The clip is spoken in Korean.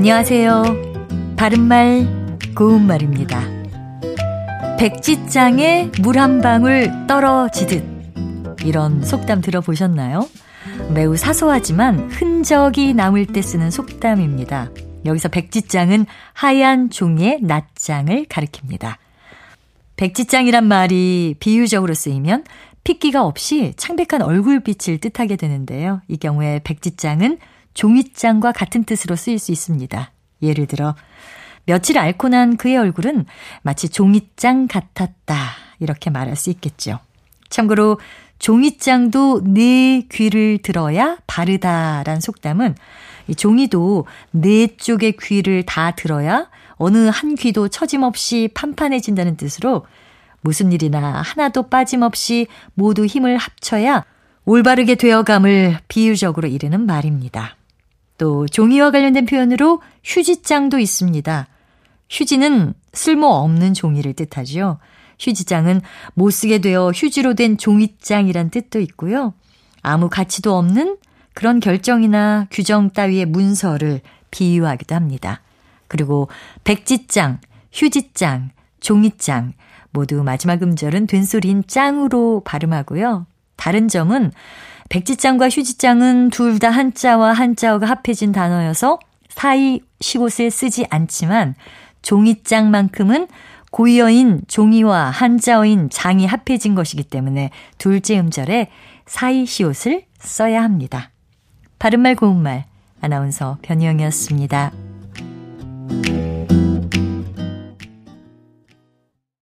안녕하세요. 바른말, 고운말입니다. 백지장에 물 한 방울 떨어지듯. 이런 속담 들어보셨나요? 매우 사소하지만 흔적이 남을 때 쓰는 속담입니다. 여기서 백지장은 하얀 종이의 낱장을 가리킵니다. 백지장이란 말이 비유적으로 쓰이면 핏기가 없이 창백한 얼굴빛을 뜻하게 되는데요. 이 경우에 백지장은 종이장과 같은 뜻으로 쓰일 수 있습니다. 예를 들어 며칠 앓고 난 그의 얼굴은 마치 종이장 같았다. 이렇게 말할 수 있겠죠. 참고로 종이장도 네 귀를 들어야 바르다란 속담은 이 종이도 네 쪽의 귀를 다 들어야 어느 한 귀도 처짐없이 판판해진다는 뜻으로 무슨 일이나 하나도 빠짐없이 모두 힘을 합쳐야 올바르게 되어감을 비유적으로 이르는 말입니다. 또 종이와 관련된 표현으로 휴지장도 있습니다. 휴지는 쓸모없는 종이를 뜻하지요. 휴지장은 못 쓰게 되어 휴지로 된 종이장이란 뜻도 있고요. 아무 가치도 없는 그런 결정이나 규정 따위의 문서를 비유하기도 합니다. 그리고 백지장, 휴지장, 종이장 모두 마지막 음절은 된소리인 짱으로 발음하고요. 다른 점은 백지장과 휴지장은 둘 다 한자와 한자어가 합해진 단어여서 사이 시옷을 쓰지 않지만 종이장만큼은 고유어인 종이와 한자어인 장이 합해진 것이기 때문에 둘째 음절에 사이 시옷을 써야 합니다. 바른말 고운말 아나운서 변희영이었습니다.